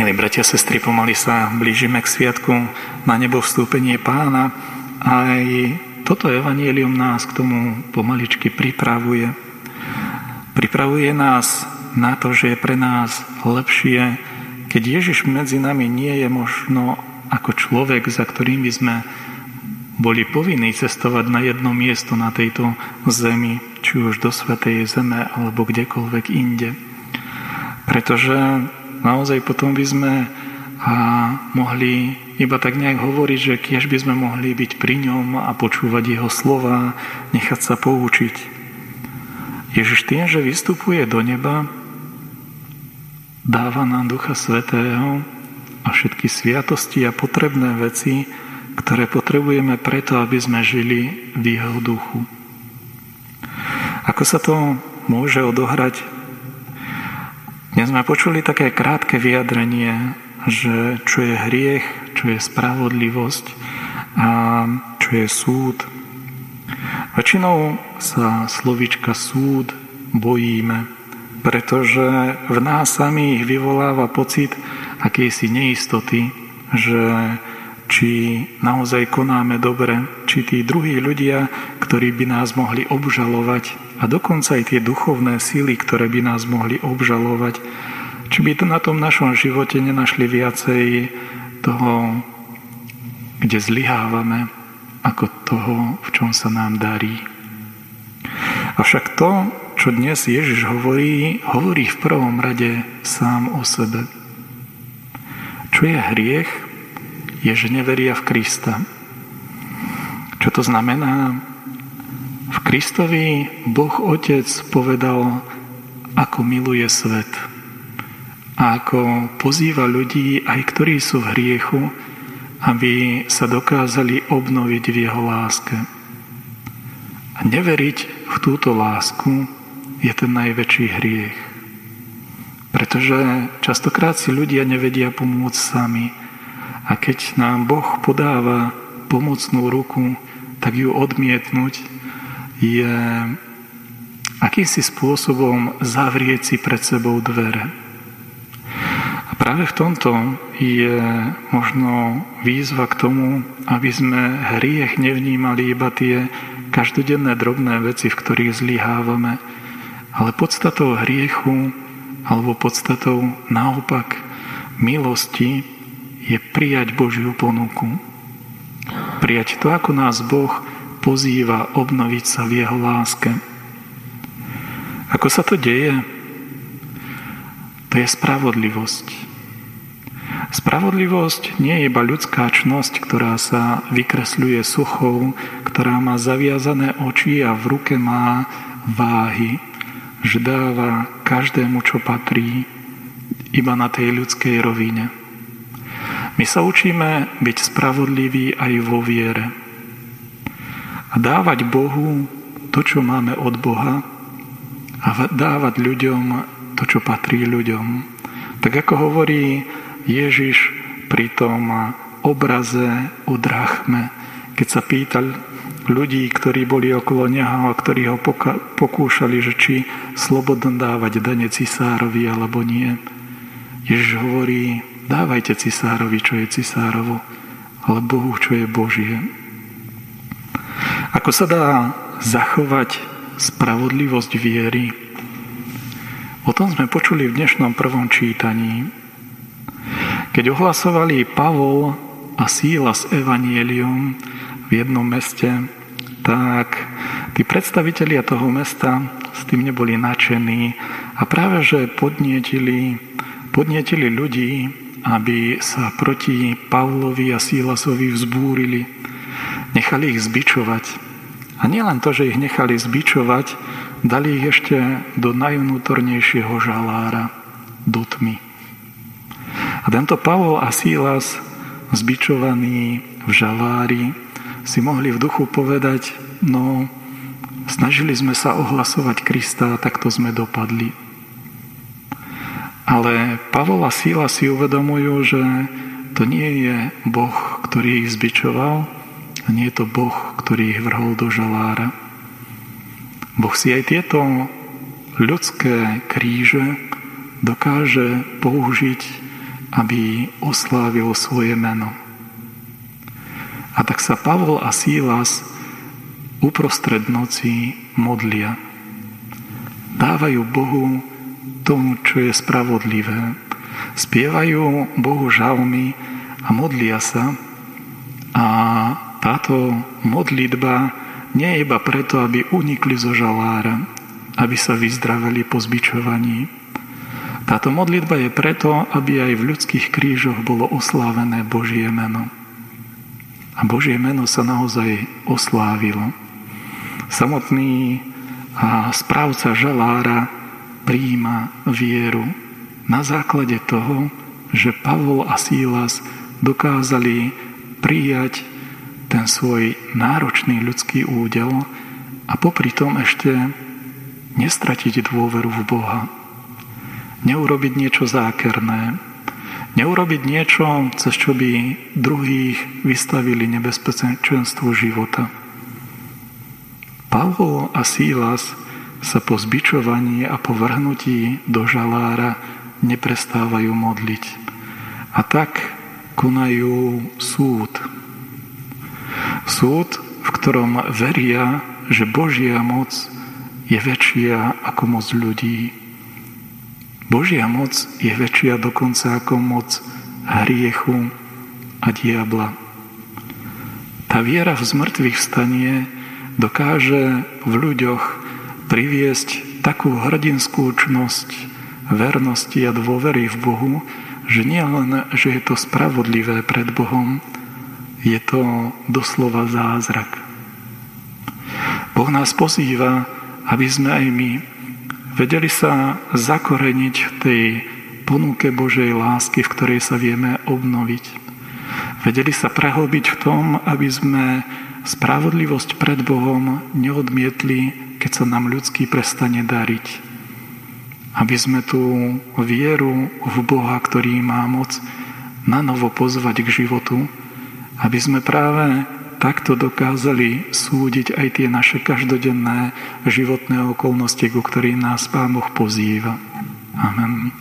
Milí bratia, sestry, pomaly sa blížime k sviatku na nebo vstúpenie pána aj toto evanielium nás k tomu pomaličky pripravuje. Pripravuje nás na to, že je pre nás lepšie, keď Ježiš medzi nami nie je možno ako človek, za ktorým by sme boli povinní cestovať na jedno miesto na tejto zemi, či už do Svetej Zeme alebo kdekoľvek inde. Pretože naozaj potom by sme a mohli iba tak nejak hovoriť, že kiež by sme mohli byť pri ňom a počúvať jeho slova, nechať sa poučiť. Ježiš tým, že vystupuje do neba, dáva nám Ducha Svetého a všetky sviatosti a potrebné veci, ktoré potrebujeme preto, aby sme žili v jeho duchu. Ako sa to môže odohrať dnes sme počuli také krátke vyjadrenie, že čo je hriech, čo je spravodlivosť a čo je súd. Väčšinou sa slovička súd bojíme, pretože v nás samých vyvoláva pocit akejsi neistoty, že či naozaj konáme dobre, či tí druhí ľudia, ktorí by nás mohli obžalovať a dokonca aj tie duchovné síly, ktoré by nás mohli obžalovať, či by to na tom našom živote nenašli viacej toho, kde zlyhávame, ako toho, v čom sa nám darí. Avšak to, čo dnes Ježiš hovorí, hovorí v prvom rade sám o sebe. Čo je hriech, je, že neveria v Krista. Čo to znamená? V Kristovi Boh Otec povedal, ako miluje svet a ako pozýva ľudí, aj ktorí sú v hriechu, aby sa dokázali obnoviť v jeho láske. A neveriť v túto lásku je ten najväčší hriech. Pretože častokrát si ľudia nevedia pomôcť sami a keď nám Boh podáva pomocnú ruku, tak ju odmietnúť je akýmsi spôsobom zavrieť si pred sebou dvere. A práve v tomto je možno výzva k tomu, aby sme hriech nevnímali iba tie každodenné drobné veci, v ktorých zlyhávame, ale podstatou hriechu alebo podstatou naopak milosti je prijať Božiu ponuku. Prijať to, ako nás Boh pozýva obnoviť sa v Jeho láske. Ako sa to deje? To je spravodlivosť. Spravodlivosť nie je iba ľudská čnosť, ktorá sa vykresľuje suchou, ktorá má zaviazané oči a v ruke má váhy, že dáva každému, čo patrí, iba na tej ľudskej rovine. My sa učíme byť spravodliví aj vo viere a dávať Bohu to, čo máme od Boha a dávať ľuďom to, čo patrí ľuďom. Tak ako hovorí Ježiš pri tom obraze o drachme, keď sa pýtal ľudí, ktorí boli okolo neho a ktorí ho pokúšali, že či slobodno dávať dane cisárovi alebo nie. Ježiš hovorí, Dávajte cisárovi, čo je cisárovo, ale Bohu, čo je Božie. Ako sa dá zachovať spravodlivosť viery? O tom sme počuli v dnešnom prvom čítaní. Keď ohlasovali Pavol a Síla s Evanielium v jednom meste, tak tí predstavitelia toho mesta s tým neboli nadšení a práve že podnietili, podnietili ľudí, aby sa proti Pavlovi a Sílasovi vzbúrili. Nechali ich zbičovať. A nielen to, že ich nechali zbičovať, dali ich ešte do najvnútornejšieho žalára, do tmy. A tento Pavol a Sílas, zbičovaní v žalári, si mohli v duchu povedať, no, snažili sme sa ohlasovať Krista takto sme dopadli. Ale Pavol a Síla si uvedomujú, že to nie je Boh, ktorý ich zbičoval, a nie je to Boh, ktorý ich vrhol do žalára. Boh si aj tieto ľudské kríže dokáže použiť aby oslávil svoje meno. A tak sa Pavol a Sílas uprostred noci modlia. Dávajú Bohu tomu, čo je spravodlivé. Spievajú Bohu žalmy a modlia sa. A táto modlitba nie je iba preto, aby unikli zo žalára, aby sa vyzdraveli po zbičovaní, táto modlitba je preto, aby aj v ľudských krížoch bolo oslávené Božie meno. A Božie meno sa naozaj oslávilo. Samotný a správca žalára príjima vieru na základe toho, že Pavol a Sílas dokázali prijať ten svoj náročný ľudský údel a popri tom ešte nestratiť dôveru v Boha neurobiť niečo zákerné, neurobiť niečo, cez čo by druhých vystavili nebezpečenstvu života. Pavol a Sílas sa po zbičovaní a po vrhnutí do žalára neprestávajú modliť. A tak konajú súd. Súd, v ktorom veria, že Božia moc je väčšia ako moc ľudí. Božia moc je väčšia dokonca ako moc hriechu a diabla. Tá viera v zmrtvých vstanie dokáže v ľuďoch priviesť takú hrdinskú čnosť, vernosti a dôvery v Bohu, že nie len, že je to spravodlivé pred Bohom, je to doslova zázrak. Boh nás pozýva, aby sme aj my vedeli sa zakoreniť v tej ponuke Božej lásky, v ktorej sa vieme obnoviť. Vedeli sa prehlbiť v tom, aby sme spravodlivosť pred Bohom neodmietli, keď sa nám ľudský prestane dariť. Aby sme tú vieru v Boha, ktorý má moc, na novo pozvať k životu, aby sme práve takto dokázali súdiť aj tie naše každodenné životné okolnosti, ku ktorým nás Pán Boh pozýva. Amen.